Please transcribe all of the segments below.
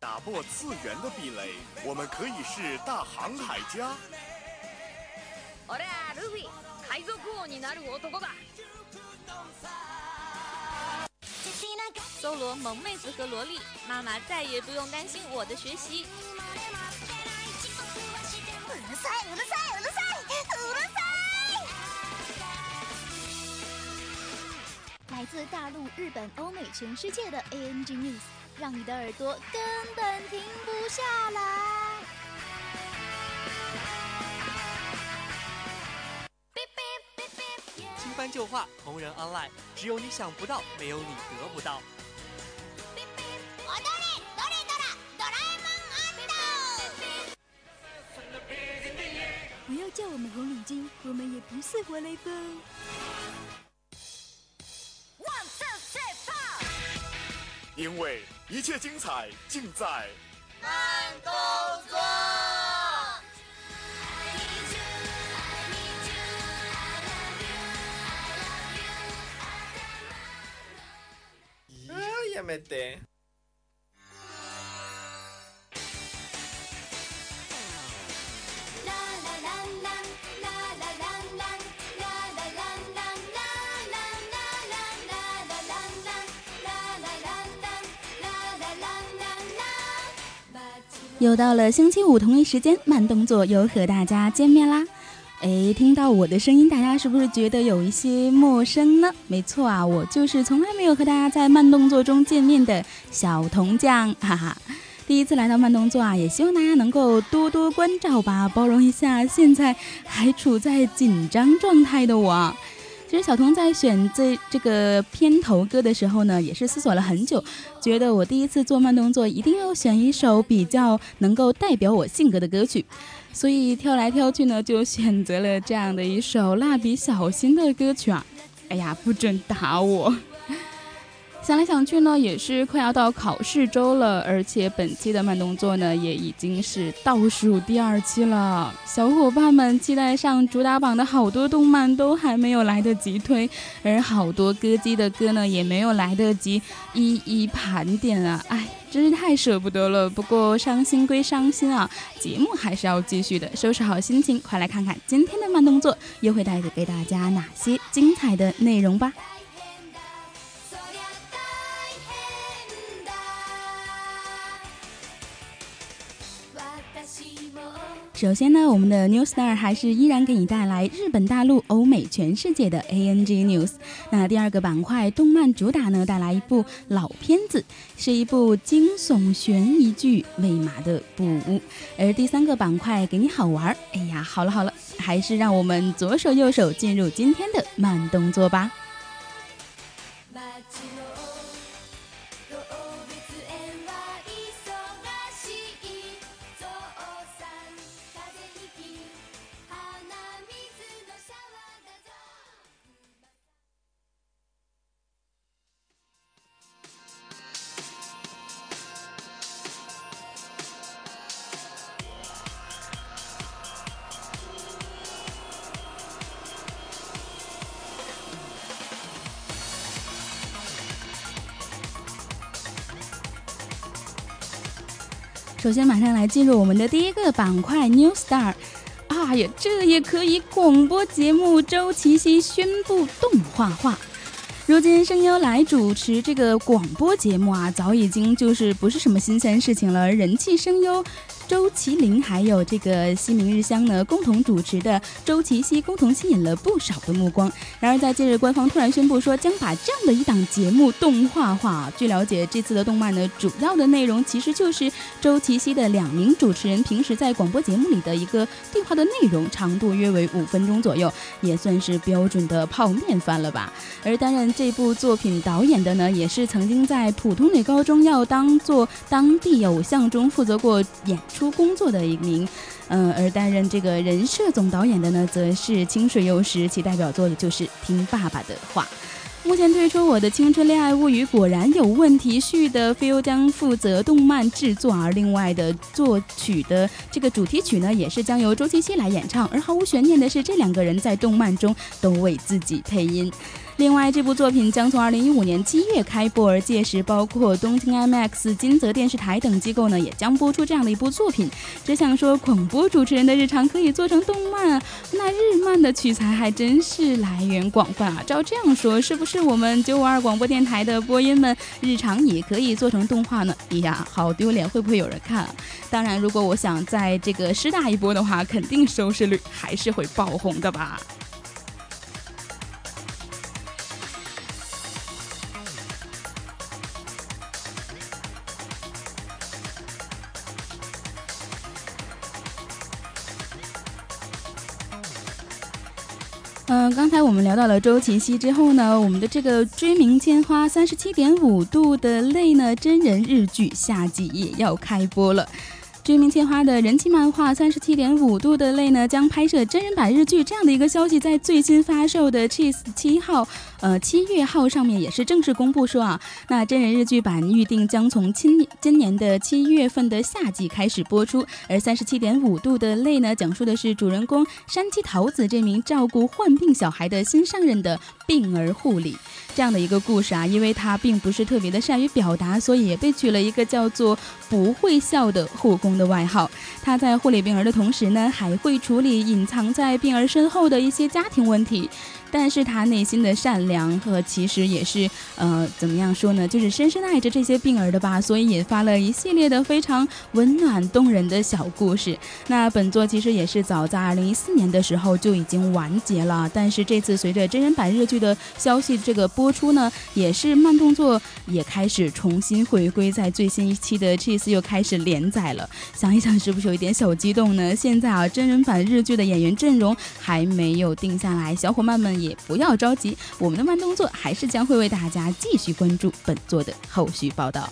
打破次元的壁垒，我们可以是大航海家。俺はルフィ海賊王になる男だ搜罗萌妹子和萝莉，妈妈再也不用担心我的学习。うるさいうるさいうるさいうるさい！来自大陆、日本、欧美、全世界的 ANG News， 让你的耳朵根本停不下来。新番旧话，同人 online，只有你想不到，没有你得不到。踊れドレドラドラえもん不要叫我们红领巾，我们也不是活雷锋。 因为一切精彩尽在慢动作。やめて。 又到了星期五同一时间，慢动作又和大家见面啦。哎，听到我的声音，大家是不是觉得有一些陌生呢？没错啊，我就是从来没有和大家在慢动作中见面的小铜匠，哈哈。第一次来到慢动作啊，也希望大家能够多多关照吧，包容一下现在还处在紧张状态的我。其实小童在选这这个片头歌的时候呢，也是思索了很久，觉得我第一次做慢动作，一定要选一首比较能够代表我性格的歌曲，所以挑来挑去呢，就选择了这样的一首蜡笔小新的歌曲啊。哎呀，不准打我！想来想去呢，也是快要到考试周了，而且本期的慢动作呢，也已经是倒数第二期了。小伙伴们期待上主打榜的好多动漫都还没有来得及推，而好多歌姬的歌呢，也没有来得及一一盘点啊！哎，真是太舍不得了。不过伤心归伤心啊，节目还是要继续的。收拾好心情，快来看看今天的慢动作又会带给大家哪些精彩的内容吧。首先呢，我们的 New Star 还是依然给你带来日本、大陆、欧美、全世界的 ANG News。那第二个板块动漫主打呢，带来一部老片子，是一部惊悚悬疑剧《喂马的布屋》。而第三个板块给你好玩。哎呀，好了好了，还是让我们左手右手进入今天的慢动作吧。先，马上来进入我们的第一个板块 New Star。啊呀，这也可以广播节目！周琦曦宣布动画化。如今声优来主持这个广播节目啊，早已经就是不是什么新鲜事情了。人气声优周麒麟还有这个西明日香呢，共同主持的周琦西，共同吸引了不少的目光。然而在近日，官方突然宣布说将把这样的一档节目动画化。据了解，这次的动漫呢，主要的内容其实就是周琦西的两名主持人平时在广播节目里的一个对话的内容，长度约为五分钟左右，也算是标准的泡面番了吧。而担任这部作品导演的呢，也是曾经在普通女高中要当做当地偶像中负责过演出工作的一名，嗯、而担任这个人设总导演的呢，则是清水优时，其代表作的就是《听爸爸的话》。目前推出《我的青春恋爱物语》果然有问题，续的 Phil 将负责动漫制作，而另外的作曲的这个主题曲呢，也是将由周琦曦来演唱。而毫无悬念的是，这两个人在动漫中都为自己配音。另外，这部作品将从二零一五年七月开播，而届时包括东京 IMAX、金泽电视台等机构呢，也将播出这样的一部作品。只想说，广播主持人的日常可以做成动漫，那日漫的取材还真是来源广泛啊。照这样说，是不是我们九五二广播电台的播音们日常也可以做成动画呢？哎呀，好丢脸，会不会有人看？当然，如果我想在这个师大一播的话，肯定收视率还是会爆红的吧。刚才我们聊到了周琦熙之后呢，我们的这个追名千花三十七点五度的泪呢，真人日剧夏季也要开播了。追名千花的人气漫画《三十七点五度的泪》呢，将拍摄真人版日剧，这样的一个消息在最新发售的 Cheese 七号，呃七月号上面也是正式公布说啊，那真人日剧版预定将从今今年的七月份的夏季开始播出。而《三十七点五度的泪》呢，讲述的是主人公山崎桃子这名照顾患病小孩的新上任的病儿护理。这样的一个故事啊，因为他并不是特别的善于表达，所以也被取了一个叫做“不会笑”的护工的外号。他在护理病儿的同时呢，还会处理隐藏在病儿身后的一些家庭问题。但是他内心的善良和其实也是，呃，怎么样说呢？就是深深爱着这些病儿的吧，所以引发了一系列的非常温暖动人的小故事。那本作其实也是早在二零一四年的时候就已经完结了，但是这次随着真人版日剧的消息这个播出呢，也是慢动作也开始重新回归，在最新一期的 Cheese 又开始连载了。想一想是不是有一点小激动呢？现在啊，真人版日剧的演员阵容还没有定下来，小伙伴们。也不要着急，我们的慢动作还是将会为大家继续关注本作的后续报道。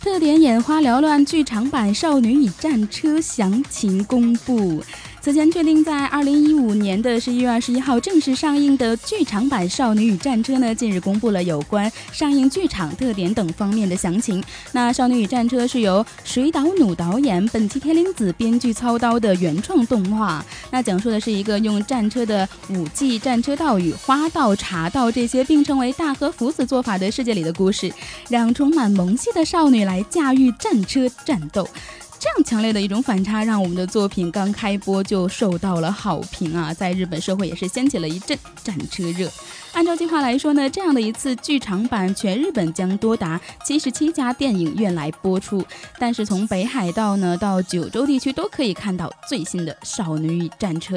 特点眼花缭乱，剧场版《少女与战车》详情公布。此前确定在二零一五年的十一月二十一号正式上映的剧场版《少女与战车》呢，近日公布了有关上映剧场特点等方面的详情。那《少女与战车》是由水岛努导演、本期天灵子编剧操刀的原创动画。那讲述的是一个用战车的武技、战车道与花道、茶道这些并称为大和福子做法的世界里的故事，让充满萌系的少女来驾驭战车战斗。这样强烈的一种反差，让我们的作品刚开播就受到了好评啊！在日本社会也是掀起了一阵战车热。按照计划来说呢，这样的一次剧场版，全日本将多达七十七家电影院来播出。但是从北海道呢到九州地区都可以看到最新的《少女与战车》。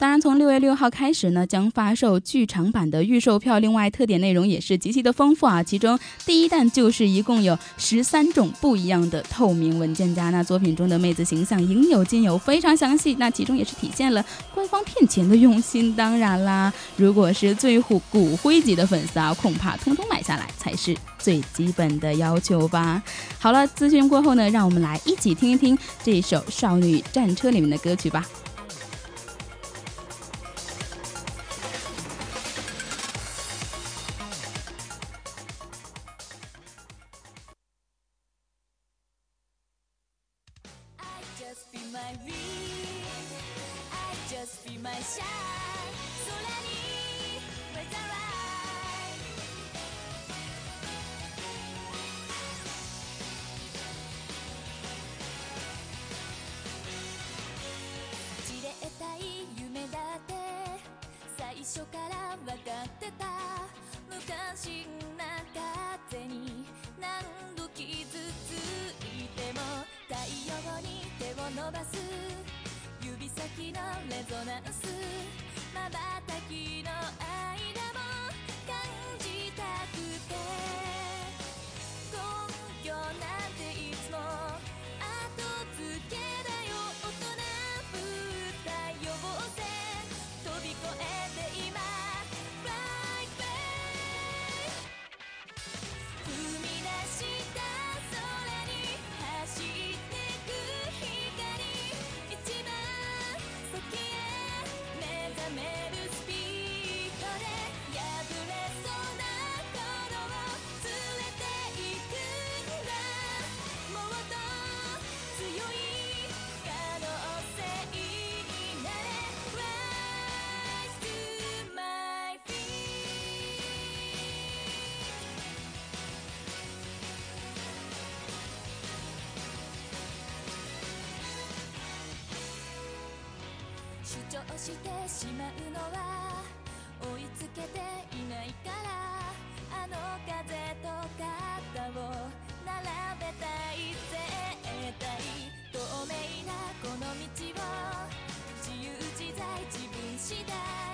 当然，从六月六号开始呢，将发售剧场版的预售票。另外，特点内容也是极其的丰富啊。其中第一弹就是一共有十三种不一样的透明文件夹。那作品中的妹子形象应有尽有，非常详细。那其中也是体现了官方骗钱的用心。当然啦，如果是最虎骨灰级的粉丝啊，恐怕通通买下来才是最基本的要求吧。好了，咨询过后呢，让我们来一起听一听这首《少女战车》里面的歌曲吧。伸ばす。指先のレゾナンス。瞬きの間も。のは追いつけていないからあの風と肩を並べたい絶対透明なこの道を自由自在自分次第。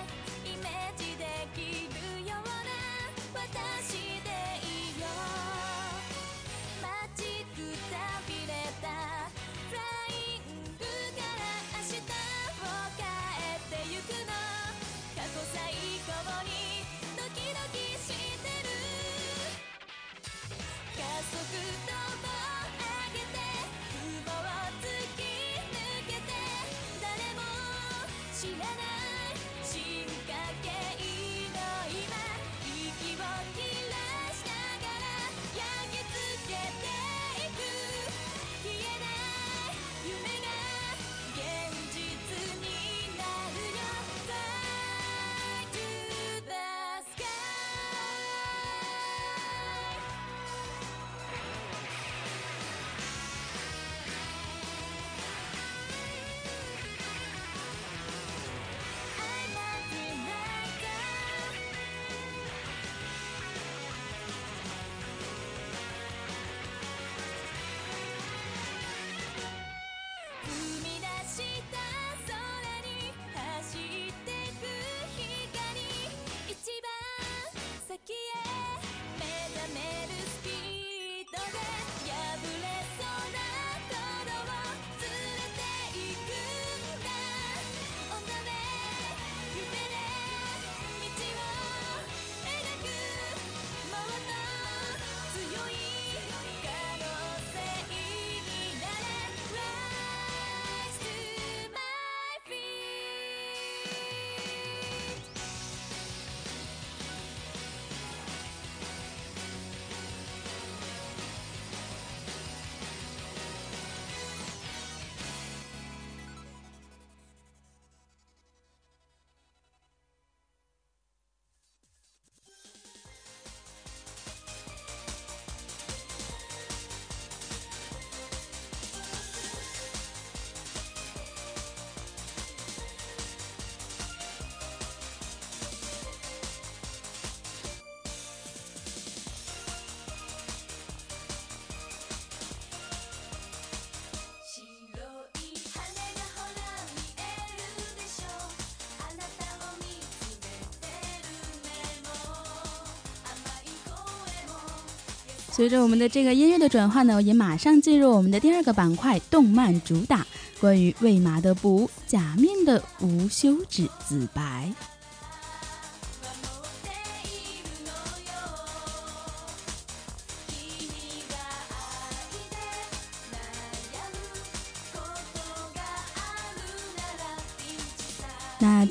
随着我们的这个音乐的转换呢，也马上进入我们的第二个板块——动漫主打，关于未麻的补假面的无休止自白。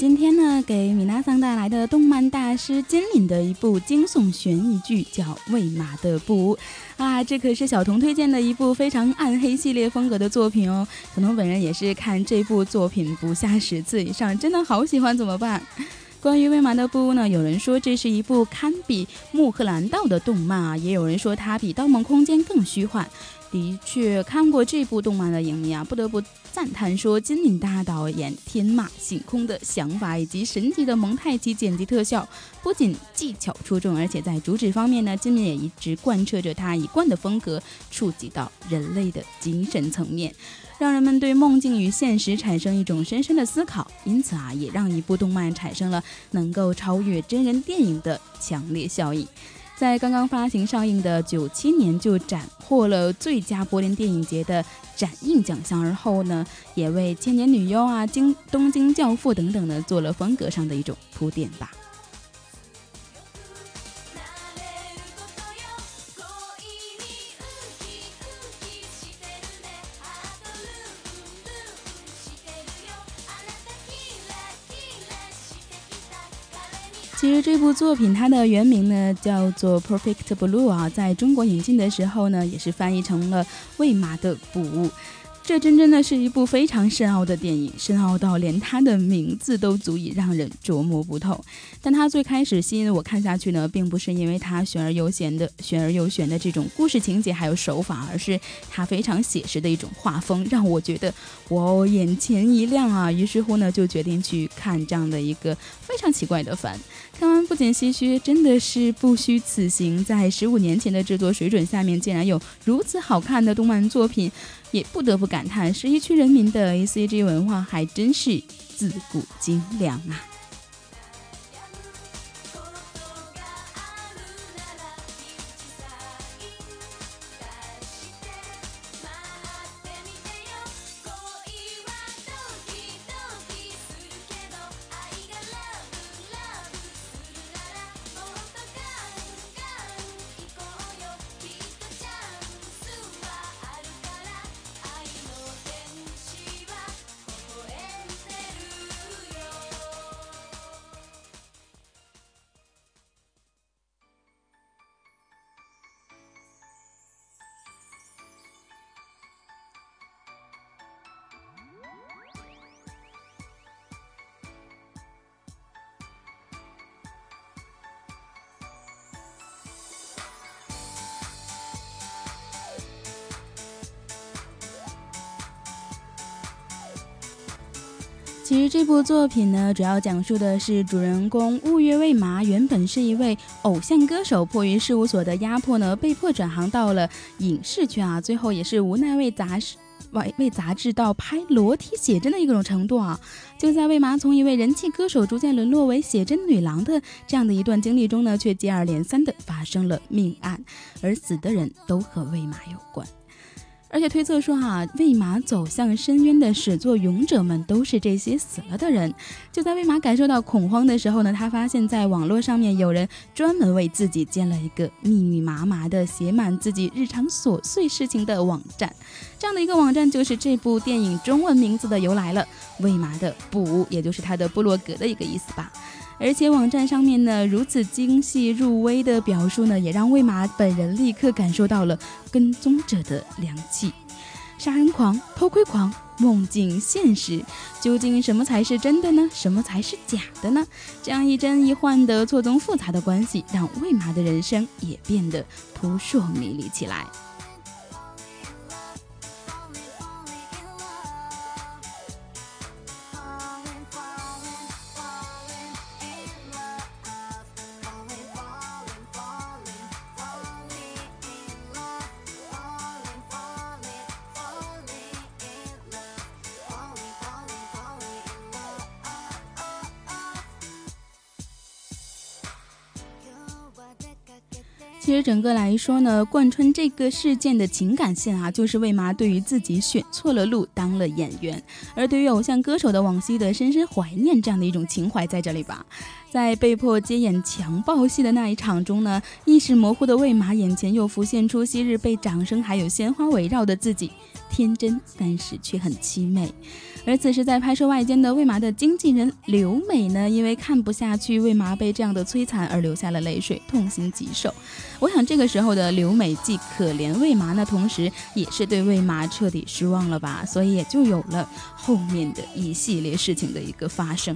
今天呢，给米娜桑带来的动漫大师金领的一部惊悚悬疑剧叫《喂马的布》啊，这可是小童推荐的一部非常暗黑系列风格的作品哦。小童本人也是看这部作品不下十次以上，真的好喜欢，怎么办？关于《喂马的布》呢，有人说这是一部堪比《穆赫兰道》的动漫啊，也有人说它比《盗梦空间》更虚幻。的确，看过这部动漫的影迷啊，不得不赞叹说，金领大导演天马行空的想法以及神奇的蒙太奇剪辑特效，不仅技巧出众，而且在主旨方面呢，金领也一直贯彻着他一贯的风格，触及到人类的精神层面，让人们对梦境与现实产生一种深深的思考。因此啊，也让一部动漫产生了能够超越真人电影的强烈效应。在刚刚发行上映的九七年就斩获了最佳柏林电影节的展映奖项，而后呢，也为《千年女优》啊、《京东京教父》等等呢做了风格上的一种铺垫吧。其实这部作品它的原名呢叫做《Perfect Blue》啊，在中国引进的时候呢，也是翻译成了《喂马的补》。这真真的是一部非常深奥的电影，深奥到连它的名字都足以让人琢磨不透。但它最开始吸引我看下去呢，并不是因为它玄而悠闲的玄而又玄的这种故事情节还有手法，而是它非常写实的一种画风，让我觉得我眼前一亮啊。于是乎呢，就决定去看这样的一个非常奇怪的番。看完不仅唏嘘，真的是不虚此行。在十五年前的制作水准下面，竟然有如此好看的动漫作品。也不得不感叹，十一区人民的 A C G 文化还真是自古精良啊！这部作品呢，主要讲述的是主人公雾月未麻原本是一位偶像歌手，迫于事务所的压迫呢，被迫转行到了影视圈啊，最后也是无奈为杂志为为杂志到拍裸体写真的一种程度啊。就在未麻从一位人气歌手逐渐沦落为写真女郎的这样的一段经历中呢，却接二连三的发生了命案，而死的人都和未麻有关。而且推测说，哈，魏玛走向深渊的始作俑者们都是这些死了的人。就在魏玛感受到恐慌的时候呢，他发现，在网络上面有人专门为自己建了一个密密麻麻的写满自己日常琐碎事情的网站。这样的一个网站，就是这部电影中文名字的由来了——魏玛的补，也就是他的部落格的一个意思吧。而且网站上面呢，如此精细入微的表述呢，也让魏玛本人立刻感受到了跟踪者的凉气。杀人狂、偷窥狂、梦境、现实，究竟什么才是真的呢？什么才是假的呢？这样一真一幻的错综复杂的关系，让魏玛的人生也变得扑朔迷离起来。实整个来说呢，贯穿这个事件的情感线啊，就是魏麻对于自己选错了路当了演员，而对于偶像歌手的往昔的深深怀念这样的一种情怀在这里吧。在被迫接演强暴戏的那一场中呢，意识模糊的魏麻眼前又浮现出昔日被掌声还有鲜花围绕的自己，天真但是却很凄美。而此时在拍摄外间的魏麻的经纪人刘美呢，因为看不下去魏麻被这样的摧残而流下了泪水，痛心疾首。我想这个时候的刘美既可怜魏麻，那同时也是对魏麻彻底失望了吧，所以也就有了后面的一系列事情的一个发生。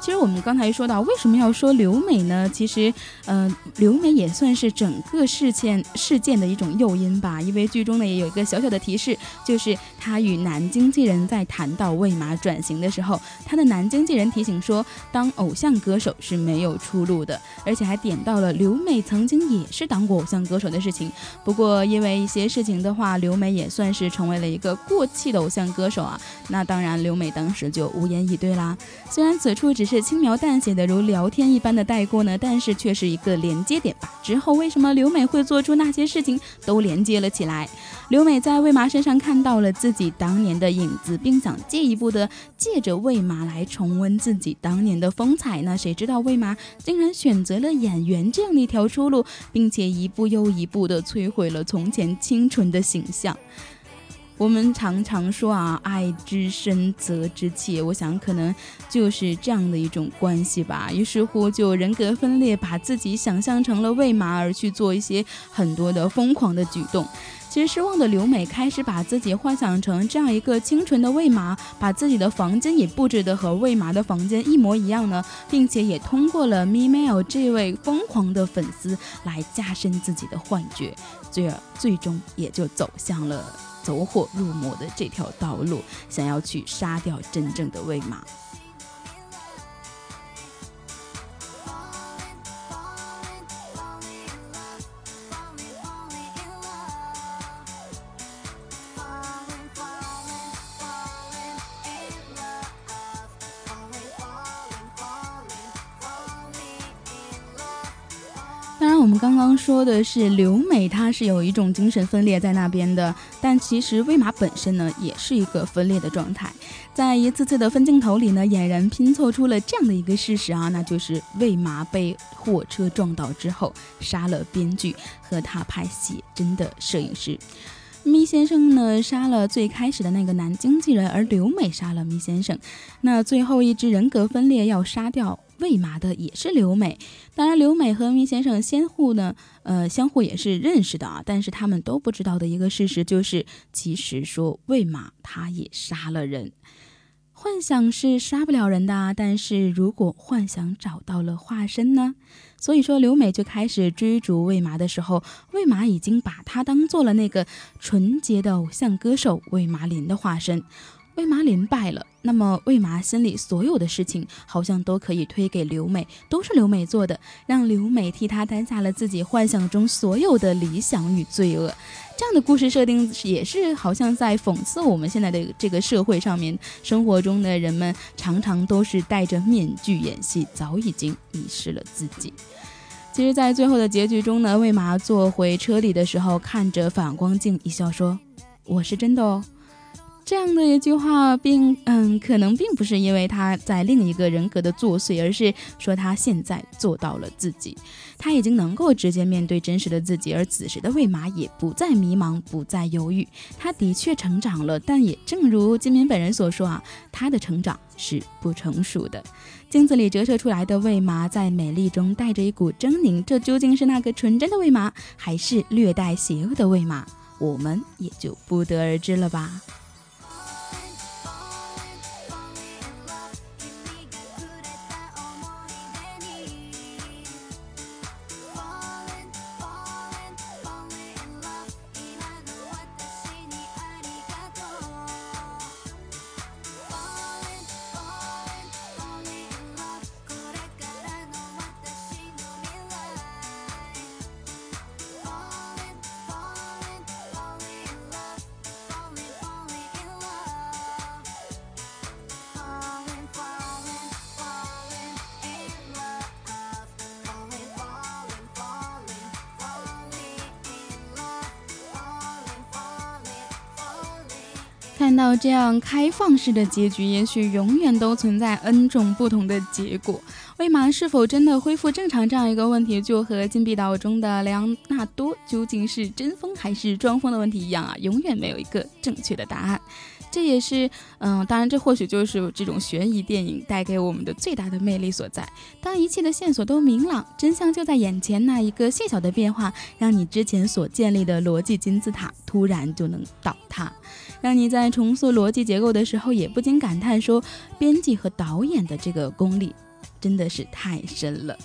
其实我们刚才说到为什么要说刘美呢？其实，嗯，刘美也算是整个事件事件的一种诱因吧，因为剧中呢也有一个小小的提示，就是她与男经纪人在谈到魏麻转型的时候，她的男经纪人提醒说，当偶像歌手是没有出路的，而且还点到了刘美曾经也是当过偶像歌手的事情。不过因为一些事情的话，刘美也算是成为了一个过气的偶像歌手啊。那当然，刘美当时就无言以对啦。虽然此处只是轻描淡写的如聊天一般的带过呢，但是却是一个连接点吧。之后为什么刘美会做出那些事情，都连接了起来。刘美在魏麻身上看到了自己当年的影子，并想借一步的借着魏麻来重温自己当年的风采呢？谁知道魏麻竟然选择了演员这样的一条出路，并且一步又一步的摧毁了从前清纯的形象。我们常常说啊，爱之深责之切，我想可能就是这样的一种关系吧。于是乎，就人格分裂，把自己想象成了魏麻，而去做一些很多的疯狂的举动。其实失望的刘美开始把自己幻想成这样一个清纯的魏麻，把自己的房间也布置的和魏麻的房间一模一样呢，并且也通过了 m i Mail 这位疯狂的粉丝来加深自己的幻觉，最而最终也就走向了走火入魔的这条道路，想要去杀掉真正的魏麻。说的是刘美，她是有一种精神分裂在那边的，但其实魏玛本身呢，也是一个分裂的状态。在一次次的分镜头里呢，俨然拼凑出了这样的一个事实啊，那就是魏玛被货车撞倒之后，杀了编剧和他拍写真的摄影师。咪先生呢，杀了最开始的那个男经纪人，而刘美杀了咪先生。那最后一只人格分裂要杀掉。魏麻的也是刘美，当然刘美和明先生相互呢，呃，相互也是认识的啊。但是他们都不知道的一个事实就是，其实说魏麻他也杀了人。幻想是杀不了人的，但是如果幻想找到了化身呢？所以说刘美就开始追逐魏麻的时候，魏麻已经把她当做了那个纯洁的偶像歌手魏麻林的化身。魏麻林败了，那么魏麻心里所有的事情好像都可以推给刘美，都是刘美做的，让刘美替他担下了自己幻想中所有的理想与罪恶。这样的故事设定也是好像在讽刺我们现在的这个社会上面，生活中的人们常常都是戴着面具演戏，早已经迷失了自己。其实，在最后的结局中呢，魏麻坐回车里的时候，看着反光镜一笑说：“我是真的哦。”这样的一句话，并嗯，可能并不是因为他在另一个人格的作祟，而是说他现在做到了自己，他已经能够直接面对真实的自己，而此时的魏玛也不再迷茫，不再犹豫，他的确成长了，但也正如金敏本人所说啊，他的成长是不成熟的。镜子里折射出来的魏玛，在美丽中带着一股狰狞，这究竟是那个纯真的魏玛，还是略带邪恶的魏玛？我们也就不得而知了吧。看到这样开放式的结局，也许永远都存在 N 种不同的结果。威玛是否真的恢复正常这样一个问题，就和禁闭岛中的莱昂纳多究竟是真疯还是装疯的问题一样啊，永远没有一个正确的答案。这也是，嗯，当然，这或许就是这种悬疑电影带给我们的最大的魅力所在。当一切的线索都明朗，真相就在眼前，那一个细小的变化，让你之前所建立的逻辑金字塔突然就能倒塌，让你在重塑逻辑结构的时候，也不禁感叹说，编辑和导演的这个功力真的是太深了。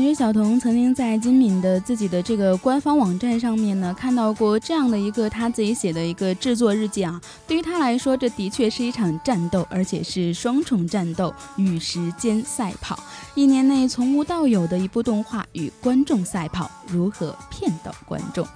其实小童曾经在金敏的自己的这个官方网站上面呢，看到过这样的一个他自己写的一个制作日记啊。对于他来说，这的确是一场战斗，而且是双重战斗，与时间赛跑。一年内从无到有的一部动画与观众赛跑，如何骗到观众？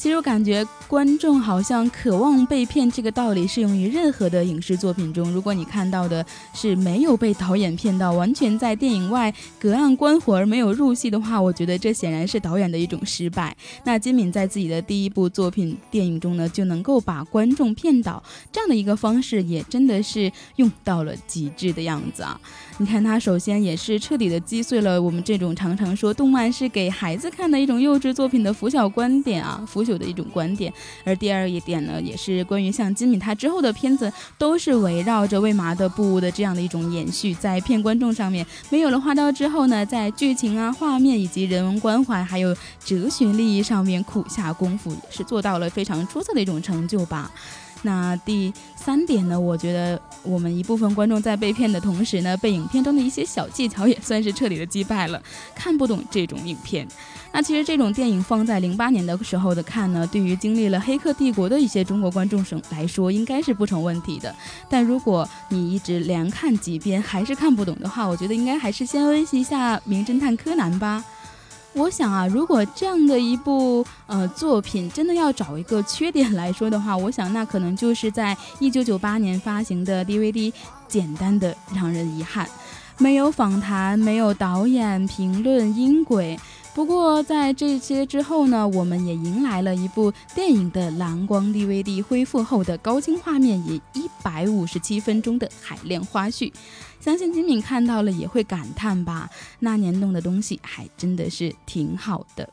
其实我感觉观众好像渴望被骗这个道理适用于任何的影视作品中。如果你看到的是没有被导演骗到，完全在电影外隔岸观火而没有入戏的话，我觉得这显然是导演的一种失败。那金敏在自己的第一部作品电影中呢，就能够把观众骗倒，这样的一个方式也真的是用到了极致的样子啊！你看他首先也是彻底的击碎了我们这种常常说动漫是给孩子看的一种幼稚作品的腐小观点啊，腐。有的一种观点，而第二一点呢，也是关于像金敏他之后的片子都是围绕着为麻的布的这样的一种延续，在骗观众上面没有了花刀之后呢，在剧情啊、画面以及人文关怀还有哲学利益上面苦下功夫，也是做到了非常出色的一种成就吧。那第三点呢？我觉得我们一部分观众在被骗的同时呢，被影片中的一些小技巧也算是彻底的击败了，看不懂这种影片。那其实这种电影放在零八年的时候的看呢，对于经历了《黑客帝国》的一些中国观众生来说，应该是不成问题的。但如果你一直连看几遍还是看不懂的话，我觉得应该还是先温习一下《名侦探柯南》吧。我想啊，如果这样的一部呃作品真的要找一个缺点来说的话，我想那可能就是在一九九八年发行的 DVD，简单的让人遗憾，没有访谈，没有导演评论音轨。不过在这些之后呢，我们也迎来了一部电影的蓝光 DVD 恢复后的高清画面，以一百五十七分钟的海量花絮。相信金敏看到了也会感叹吧，那年弄的东西还真的是挺好的。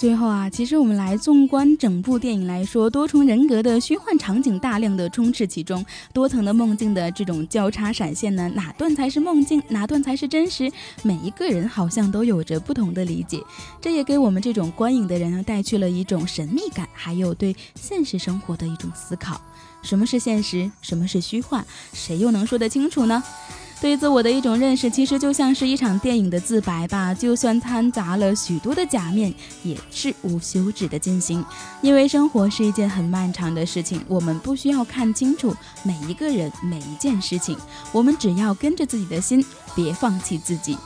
最后啊，其实我们来纵观整部电影来说，多重人格的虚幻场景大量的充斥其中，多层的梦境的这种交叉闪现呢，哪段才是梦境，哪段才是真实？每一个人好像都有着不同的理解，这也给我们这种观影的人呢带去了一种神秘感，还有对现实生活的一种思考。什么是现实？什么是虚幻？谁又能说得清楚呢？对自我的一种认识，其实就像是一场电影的自白吧。就算掺杂了许多的假面，也是无休止的进行。因为生活是一件很漫长的事情，我们不需要看清楚每一个人、每一件事情，我们只要跟着自己的心，别放弃自己。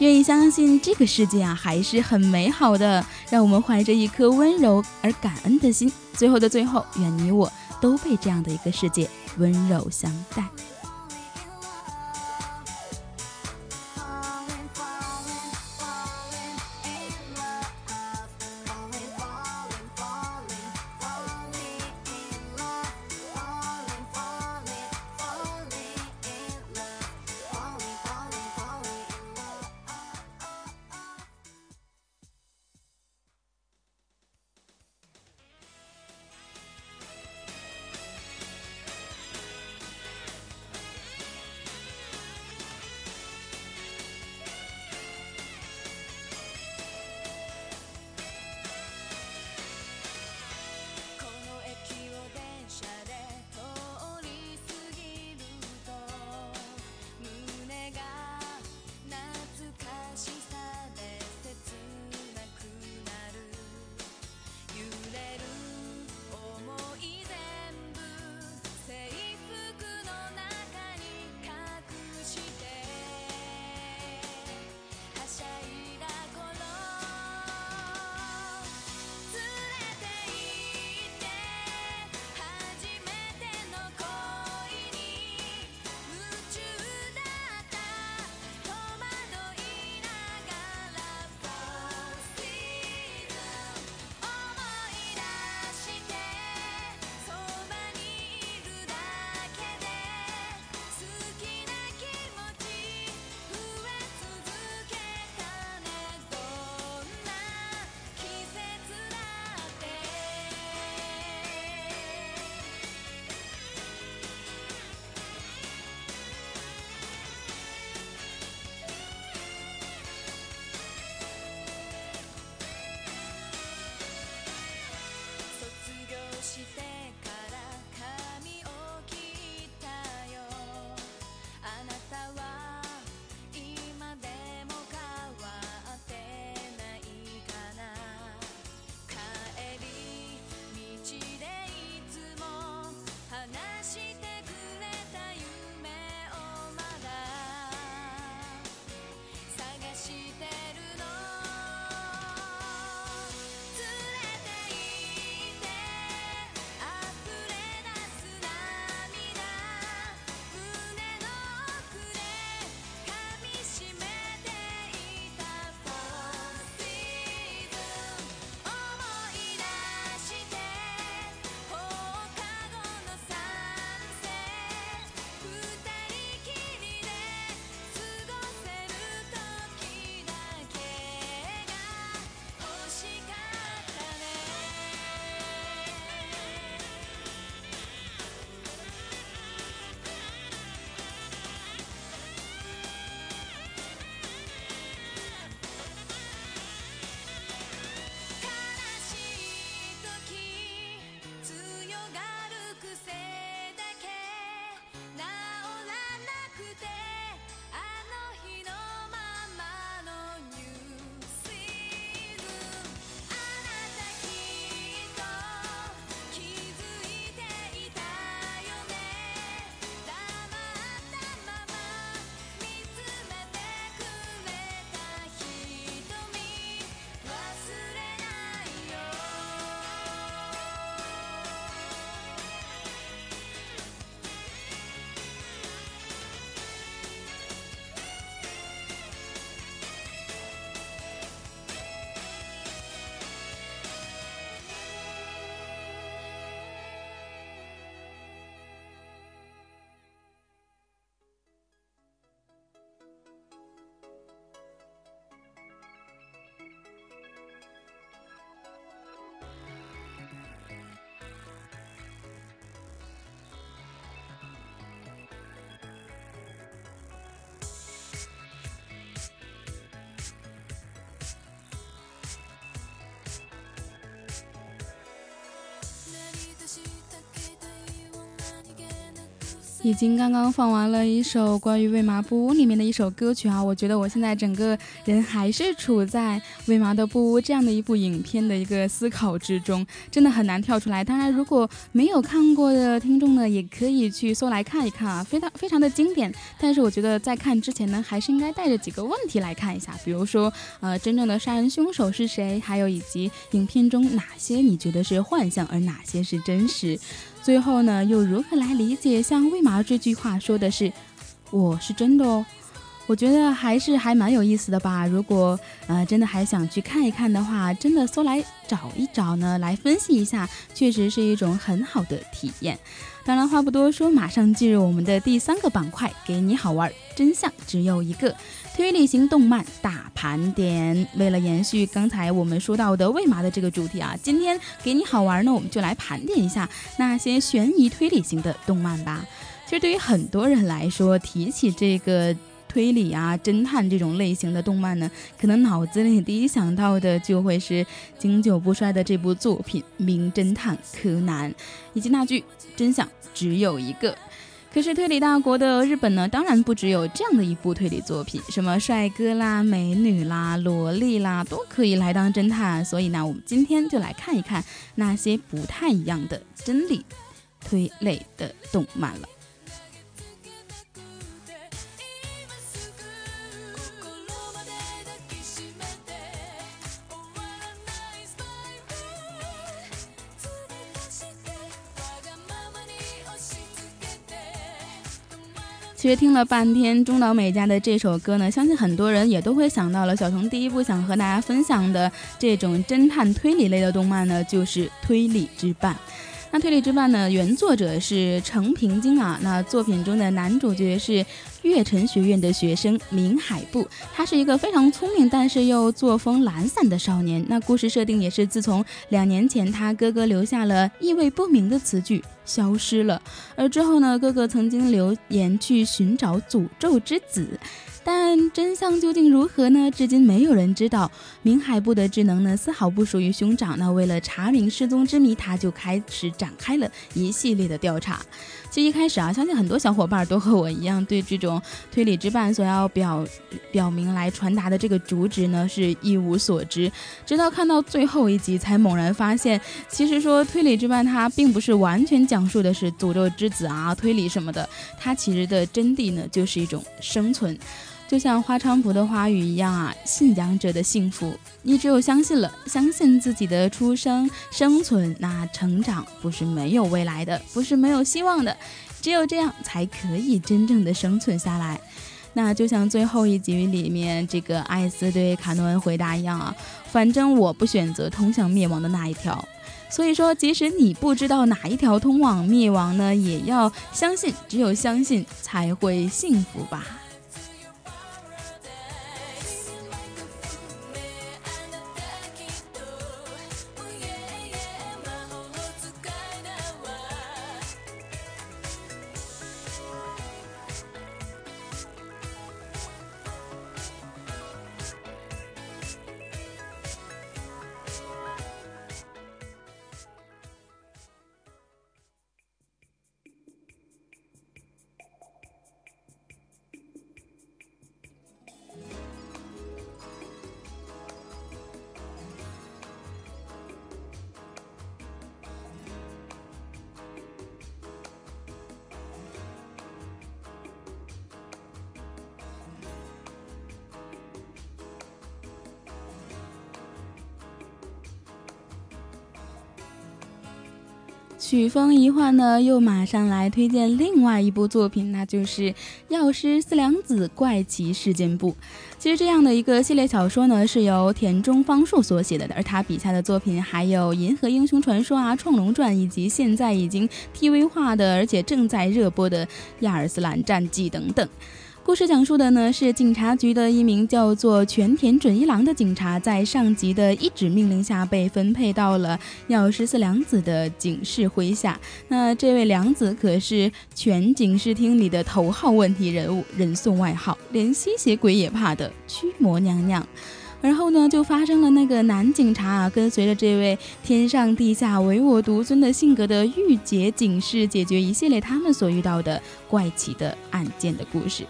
愿意相信这个世界啊，还是很美好的。让我们怀着一颗温柔而感恩的心，最后的最后，愿你我都被这样的一个世界温柔相待。已经刚刚放完了一首关于《为麻布屋》里面的一首歌曲啊，我觉得我现在整个人还是处在《为麻的布屋》这样的一部影片的一个思考之中，真的很难跳出来。当然，如果没有看过的听众呢，也可以去搜来看一看啊，非常非常的经典。但是我觉得在看之前呢，还是应该带着几个问题来看一下，比如说，呃，真正的杀人凶手是谁？还有以及影片中哪些你觉得是幻象，而哪些是真实？最后呢，又如何来理解像为嘛这句话说的是“我是真的哦”？我觉得还是还蛮有意思的吧。如果呃真的还想去看一看的话，真的搜来找一找呢，来分析一下，确实是一种很好的体验。当然话不多说，马上进入我们的第三个板块，给你好玩，真相只有一个。推理型动漫大盘点，为了延续刚才我们说到的为嘛的这个主题啊，今天给你好玩呢，我们就来盘点一下那些悬疑推理型的动漫吧。其实对于很多人来说，提起这个推理啊、侦探这种类型的动漫呢，可能脑子里第一想到的就会是经久不衰的这部作品《名侦探柯南》，以及那句“真相只有一个”。可是推理大国的日本呢，当然不只有这样的一部推理作品，什么帅哥啦、美女啦、萝莉啦，都可以来当侦探。所以呢，我们今天就来看一看那些不太一样的真理推类的动漫了。其实听了半天中岛美嘉的这首歌呢，相信很多人也都会想到了小熊第一部想和大家分享的这种侦探推理类的动漫呢，就是《推理之绊》。那《推理之绊》呢，原作者是成平京啊，那作品中的男主角是。月城学院的学生明海部，他是一个非常聪明，但是又作风懒散的少年。那故事设定也是自从两年前他哥哥留下了意味不明的词句消失了，而之后呢，哥哥曾经留言去寻找诅咒之子。但真相究竟如何呢？至今没有人知道。明海部的智能呢，丝毫不属于兄长。那为了查明失踪之谜，他就开始展开了一系列的调查。就一开始啊，相信很多小伙伴都和我一样，对这种推理之绊所要表表明来传达的这个主旨呢，是一无所知。直到看到最后一集，才猛然发现，其实说推理之绊它并不是完全讲述的是诅咒之子啊、推理什么的，它其实的真谛呢，就是一种生存。就像花菖蒲的花语一样啊，信仰者的幸福。你只有相信了，相信自己的出生、生存，那成长不是没有未来的，不是没有希望的。只有这样，才可以真正的生存下来。那就像最后一集里面这个艾斯对卡诺恩回答一样啊，反正我不选择通向灭亡的那一条。所以说，即使你不知道哪一条通往灭亡呢，也要相信，只有相信才会幸福吧。风一换呢，又马上来推荐另外一部作品，那就是《药师四良子怪奇事件簿》。其实这样的一个系列小说呢，是由田中芳树所写的，而他笔下的作品还有《银河英雄传说》啊，《创龙传》，以及现在已经 TV 化的，而且正在热播的《亚尔斯兰战记》等等。故事讲述的呢是警察局的一名叫做全田准一郎的警察，在上级的一纸命令下被分配到了药师寺良子的警视麾下。那这位良子可是全警视厅里的头号问题人物，人送外号连吸血鬼也怕的驱魔娘娘。然后呢，就发生了那个男警察啊，跟随着这位天上地下唯我独尊的性格的御姐警视，解决一系列他们所遇到的怪奇的案件的故事。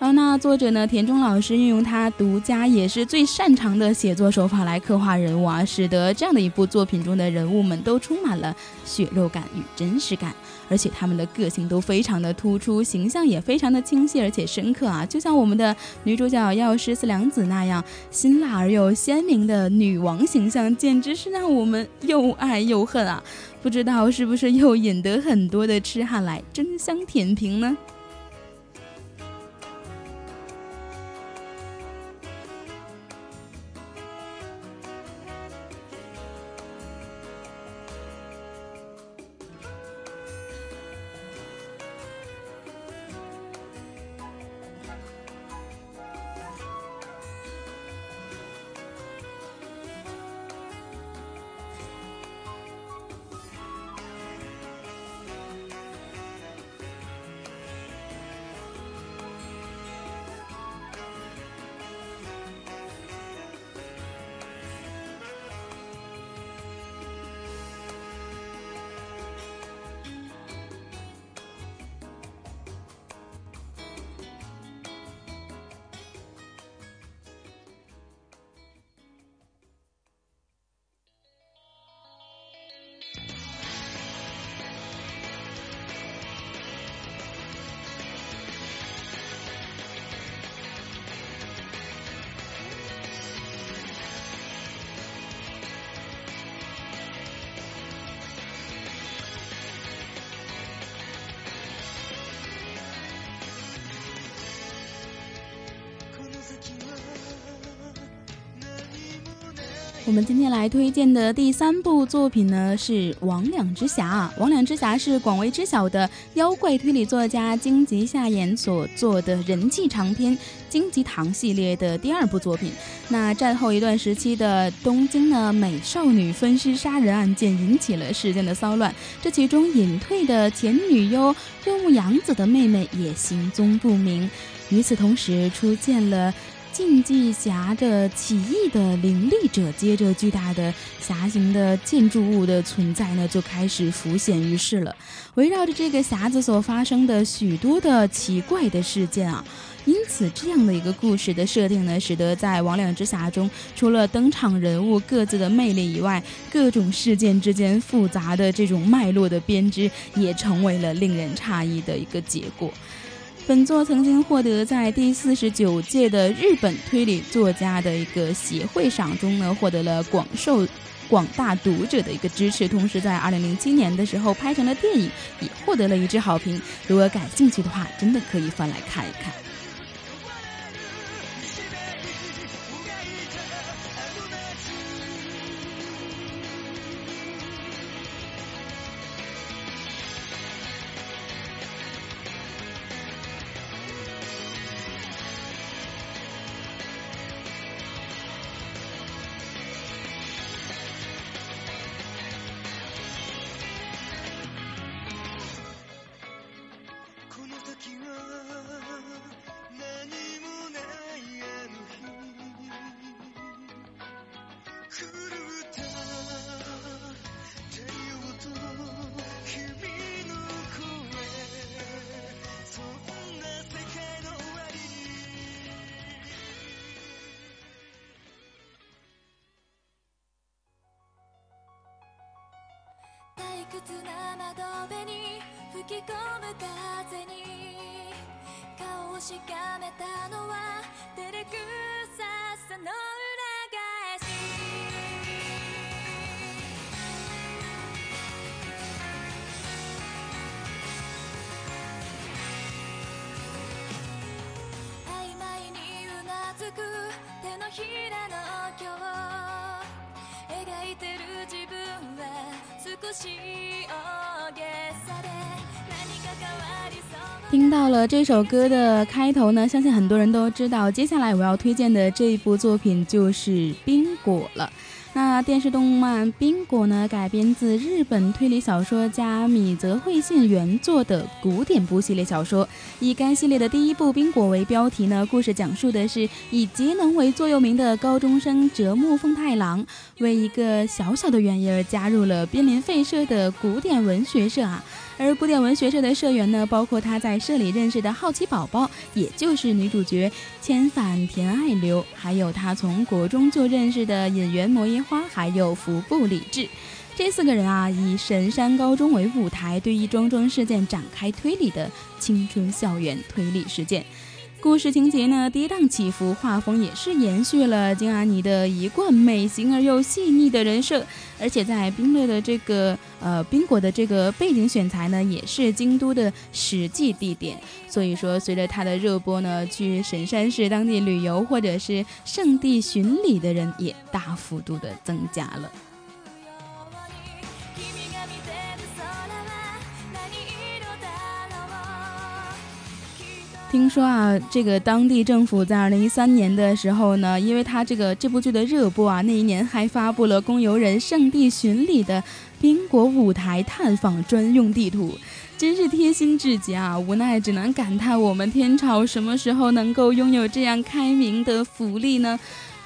然后那作者呢，田中老师运用他独家也是最擅长的写作手法来刻画人物啊，使得这样的一部作品中的人物们都充满了血肉感与真实感，而且他们的个性都非常的突出，形象也非常的清晰而且深刻啊，就像我们的女主角药师四良子那样辛辣而又鲜明的女王形象，简直是让我们又爱又恨啊！不知道是不是又引得很多的痴汉来争相舔屏呢？我们今天来推荐的第三部作品呢，是《魍魉之匣》。《魍魉之匣》是广为知晓的妖怪推理作家荆棘夏言所做的人气长篇《荆棘堂》系列的第二部作品。那战后一段时期的东京呢，美少女分尸杀人案件引起了世间的骚乱，这其中隐退的前女优柚木阳子的妹妹也行踪不明。与此同时，出现了。禁忌匣的起义的灵力者，接着巨大的匣形的建筑物的存在呢，就开始浮现于世了。围绕着这个匣子所发生的许多的奇怪的事件啊，因此这样的一个故事的设定呢，使得在《魍魉之匣》中，除了登场人物各自的魅力以外，各种事件之间复杂的这种脉络的编织，也成为了令人诧异的一个结果。本作曾经获得在第四十九届的日本推理作家的一个协会赏中呢，获得了广受广大读者的一个支持。同时，在二零零七年的时候拍成了电影，也获得了一致好评。如果感兴趣的话，真的可以翻来看一看。听到了这首歌的开头呢，相信很多人都知道，接下来我要推荐的这一部作品就是《冰果》了。那电视动漫《冰果》呢，改编自日本推理小说家米泽惠信原作的古典部系列小说。以该系列的第一部《冰果》为标题呢，故事讲述的是以节能为座右铭的高中生折木奉太郎，为一个小小的原因而加入了濒临废社的古典文学社啊。而古典文学社的社员呢，包括他在社里认识的好奇宝宝，也就是女主角千反田爱流，还有他从国中就认识的演员摩耶花，还有服部理智。这四个人啊，以神山高中为舞台，对一桩桩事件展开推理的青春校园推理事件。故事情节呢跌宕起伏，画风也是延续了金阿尼的一贯美型而又细腻的人设，而且在冰乐的这个呃冰果的这个背景选材呢，也是京都的实际地点。所以说，随着它的热播呢，去神山市当地旅游或者是圣地巡礼的人也大幅度的增加了。听说啊，这个当地政府在二零一三年的时候呢，因为他这个这部剧的热播啊，那一年还发布了供游人圣地巡礼的宾果舞台探访专用地图，真是贴心至极啊！无奈只能感叹，我们天朝什么时候能够拥有这样开明的福利呢？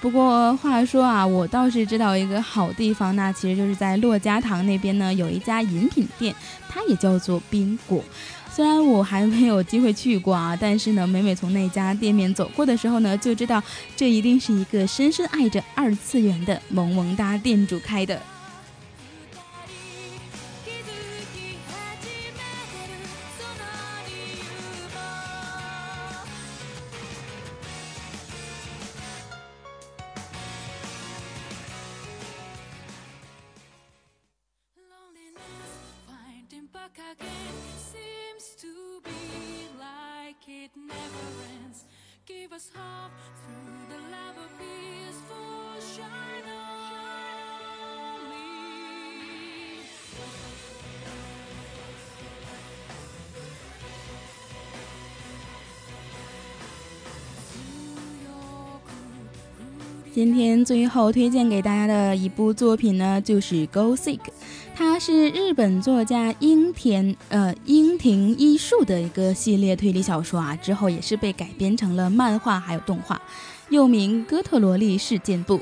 不过话说啊，我倒是知道一个好地方，那其实就是在洛家塘那边呢，有一家饮品店，它也叫做宾果。虽然我还没有机会去过啊，但是呢，每每从那家店面走过的时候呢，就知道这一定是一个深深爱着二次元的萌萌哒店主开的。今天最后推荐给大家的一部作品呢，就是《Go Sick》，它是日本作家樱田呃樱庭一树的一个系列推理小说啊，之后也是被改编成了漫画还有动画，又名《哥特萝莉事件簿》。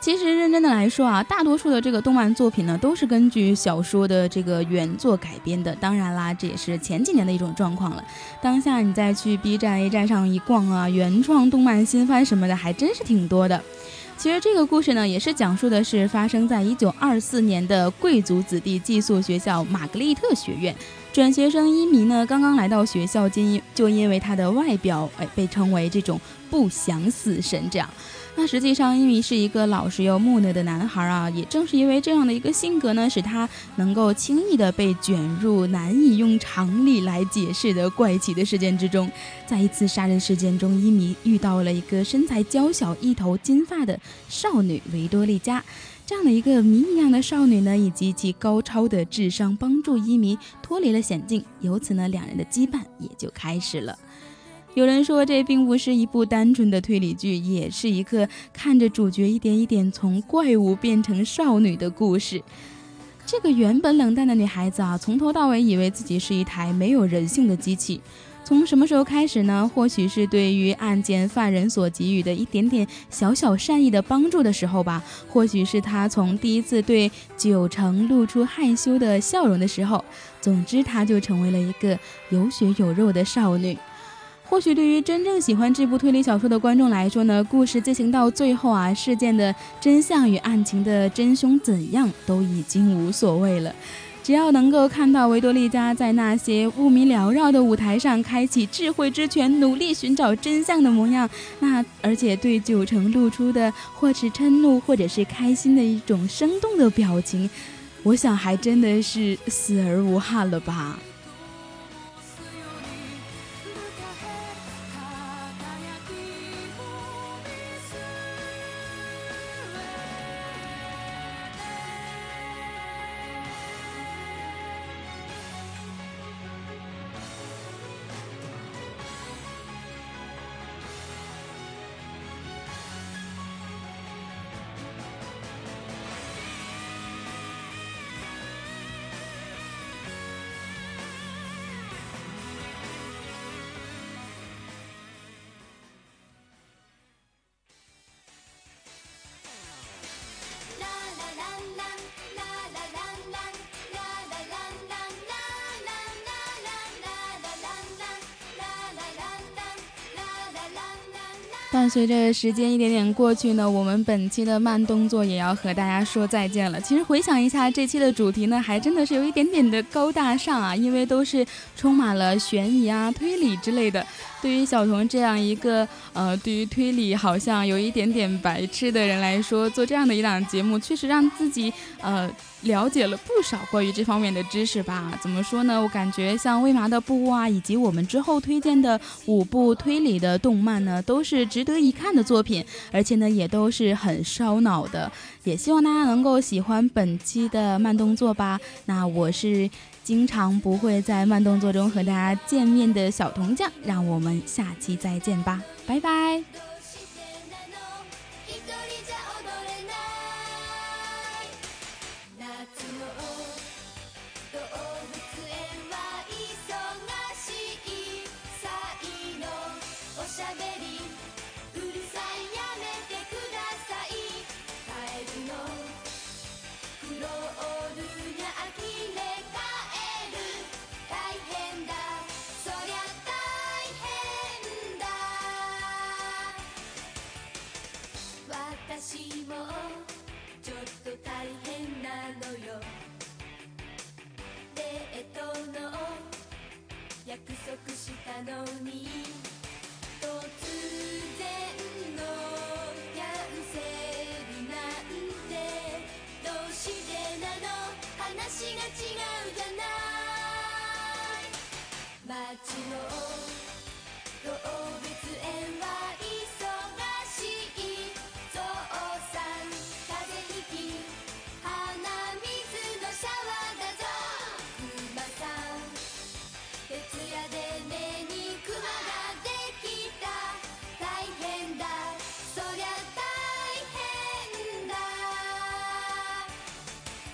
其实认真的来说啊，大多数的这个动漫作品呢，都是根据小说的这个原作改编的。当然啦，这也是前几年的一种状况了。当下你再去 B 站 A 站上一逛啊，原创动漫新番什么的还真是挺多的。其实这个故事呢，也是讲述的是发生在一九二四年的贵族子弟寄宿学校玛格丽特学院。转学生伊米呢，刚刚来到学校，就因就因为他的外表，哎，被称为这种不祥死神这样。那实际上，因为是一个老实又木讷的男孩啊，也正是因为这样的一个性格呢，使他能够轻易的被卷入难以用常理来解释的怪奇的事件之中。在一次杀人事件中，伊米遇到了一个身材娇小、一头金发的少女维多利加，这样的一个谜一样的少女呢，以及其高超的智商，帮助伊米脱离了险境，由此呢，两人的羁绊也就开始了。有人说，这并不是一部单纯的推理剧，也是一个看着主角一点一点从怪物变成少女的故事。这个原本冷淡的女孩子啊，从头到尾以为自己是一台没有人性的机器。从什么时候开始呢？或许是对于案件犯人所给予的一点点小小善意的帮助的时候吧。或许是她从第一次对九成露出害羞的笑容的时候。总之，她就成为了一个有血有肉的少女。或许对于真正喜欢这部推理小说的观众来说呢，故事进行到最后啊，事件的真相与案情的真凶怎样都已经无所谓了，只要能够看到维多利加在那些雾迷缭绕的舞台上开启智慧之泉，努力寻找真相的模样，那而且对九成露出的或是嗔怒或者是开心的一种生动的表情，我想还真的是死而无憾了吧。随着时间一点点过去呢，我们本期的慢动作也要和大家说再见了。其实回想一下这期的主题呢，还真的是有一点点的高大上啊，因为都是充满了悬疑啊、推理之类的。对于小童这样一个呃，对于推理好像有一点点白痴的人来说，做这样的一档节目，确实让自己呃。了解了不少关于这方面的知识吧？怎么说呢？我感觉像未麻的布屋啊，以及我们之后推荐的五部推理的动漫呢，都是值得一看的作品，而且呢，也都是很烧脑的。也希望大家能够喜欢本期的慢动作吧。那我是经常不会在慢动作中和大家见面的小铜匠，让我们下期再见吧，拜拜。のに